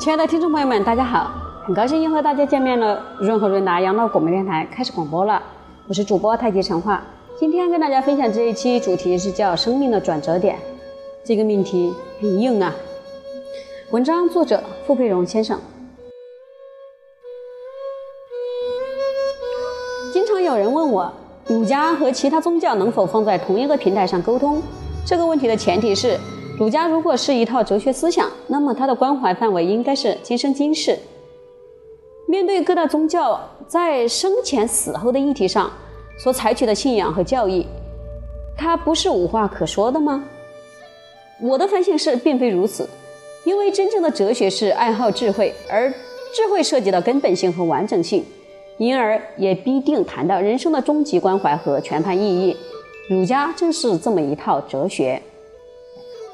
亲爱的听众朋友们，大家好，很高兴又和大家见面了。润和润达养老广播电台开始广播了，我是主播太极陈化。今天跟大家分享这一期主题是叫“生命的转折点”，这个命题很硬啊。文章作者傅佩荣先生。经常有人问我，儒家和其他宗教能否放在同一个平台上沟通？这个问题的前提是，儒家如果是一套哲学思想，那么它的关怀范围应该是今生今世。面对各大宗教在生前死后的议题上所采取的信仰和教义，它不是无话可说的吗？我的反省是，并非如此，因为真正的哲学是爱好智慧，而智慧涉及到根本性和完整性。因而也必定谈到人生的终极关怀和全盘意义。儒家正是这么一套哲学。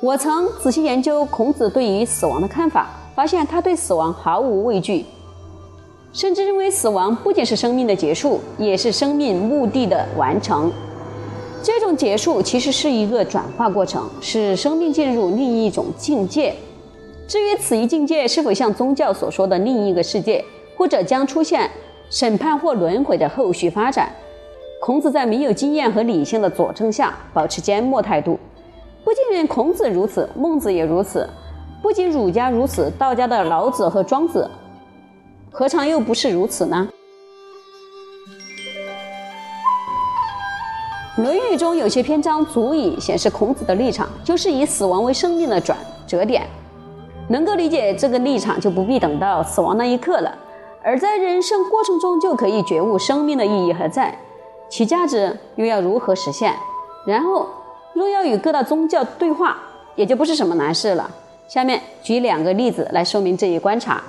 我曾仔细研究孔子对于死亡的看法，发现他对死亡毫无畏惧，甚至认为死亡不仅是生命的结束，也是生命目的的完成。这种结束其实是一个转化过程，使生命进入另一种境界。至于此一境界是否像宗教所说的另一个世界，或者将出现。审判或轮回的后续发展，孔子在没有经验和理性的佐证下，保持缄默态度。不仅孔子如此，孟子也如此。不仅儒家如此，道家的老子和庄子，何尝又不是如此呢？《论语》中有些篇章足以显示孔子的立场，就是以死亡为生命的转折点。能够理解这个立场，就不必等到死亡那一刻了。而在人生过程中就可以觉悟生命的意义何在，其价值又要如何实现？然后若要与各大宗教对话，也就不是什么难事了。下面举两个例子来说明这一观察。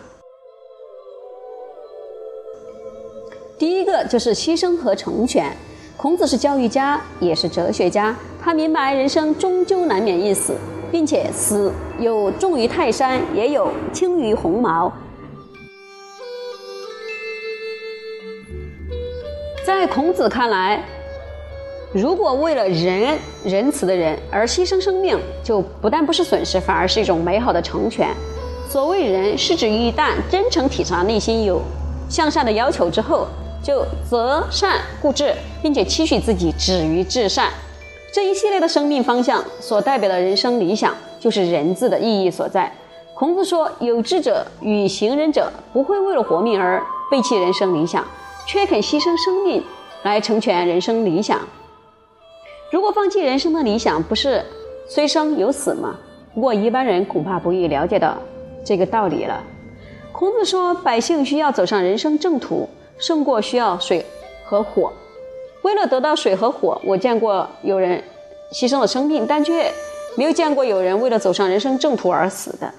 第一个就是牺牲和成全。孔子是教育家，也是哲学家，他明白人生终究难免一死，并且死有重于泰山，也有轻于鸿毛。在孔子看来，如果为了仁仁慈的人而牺牲生命，就不但不是损失，反而是一种美好的成全。所谓仁，是指一旦真诚体察内心有向善的要求之后，就择善固志，并且期许自己止于至善。这一系列的生命方向所代表的人生理想，就是仁字的意义所在。孔子说：“有志者与行仁者，不会为了活命而背弃人生理想。”却肯牺牲生命来成全人生理想。如果放弃人生的理想，不是虽生有死吗？不过一般人恐怕不易了解到这个道理了。孔子说，百姓需要走上人生正途，胜过需要水和火。为了得到水和火，我见过有人牺牲了生命，但却没有见过有人为了走上人生正途而死的。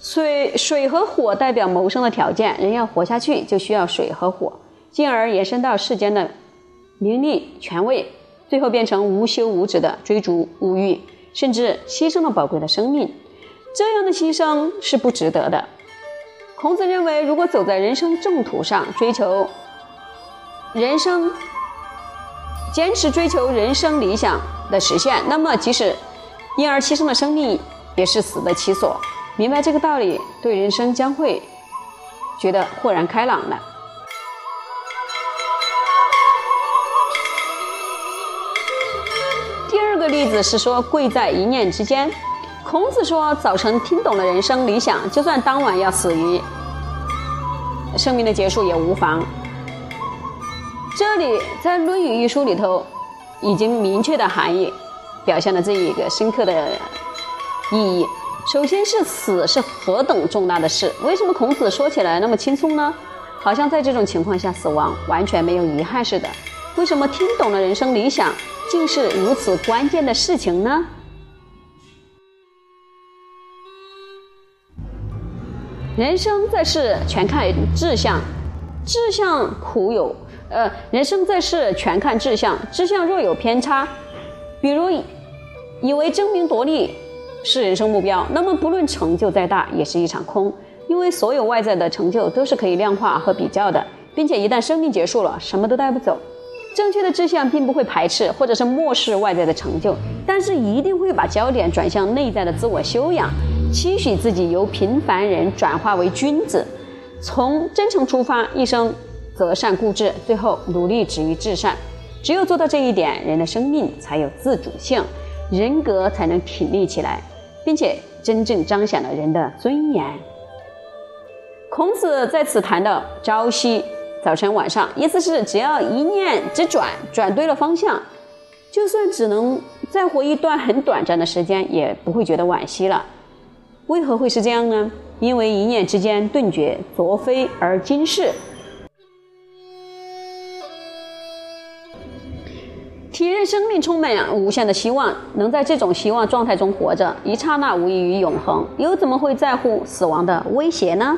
水水和火代表谋生的条件，人要活下去就需要水和火。进而延伸到世间的名利权位，最后变成无休无止的追逐物欲，甚至牺牲了宝贵的生命。这样的牺牲是不值得的。孔子认为，如果走在人生正途上，追求人生，坚持追求人生理想的实现，那么即使因而牺牲了生命，也是死得其所。明白这个道理，对人生将会觉得豁然开朗了。例子是说，贵在一念之间。孔子说，早晨听懂了人生理想，就算当晚要死于生命的结束也无妨。这里在《论语》一书里头，已经明确的含义表现了这一个深刻的意义。首先是死是何等重大的事，为什么孔子说起来那么轻松呢？好像在这种情况下，死亡完全没有遗憾似的。为什么听懂了人生理想？竟是如此关键的事情呢？人生在世全看志向，志向苦有呃，人生在世全看志向，志向若有偏差，比如以为争名夺利是人生目标，那么不论成就再大，也是一场空，因为所有外在的成就都是可以量化和比较的，并且一旦生命结束了，什么都带不走。正确的志向并不会排斥或者是漠视外在的成就，但是一定会把焦点转向内在的自我修养，期许自己由平凡人转化为君子，从真诚出发，一生择善固执，最后努力止于至善。只有做到这一点，人的生命才有自主性，人格才能挺立起来，并且真正彰显了人的尊严。孔子在此谈到朝夕、早晨、晚上，意思是只要一念之转，转对了方向，就算只能再活一段很短暂的时间，也不会觉得惋惜了。为何会是这样呢？因为一念之间顿觉昨非而今是。体认生命充满无限的希望，能在这种希望状态中活着，一刹那无异于永恒，又怎么会在乎死亡的威胁呢？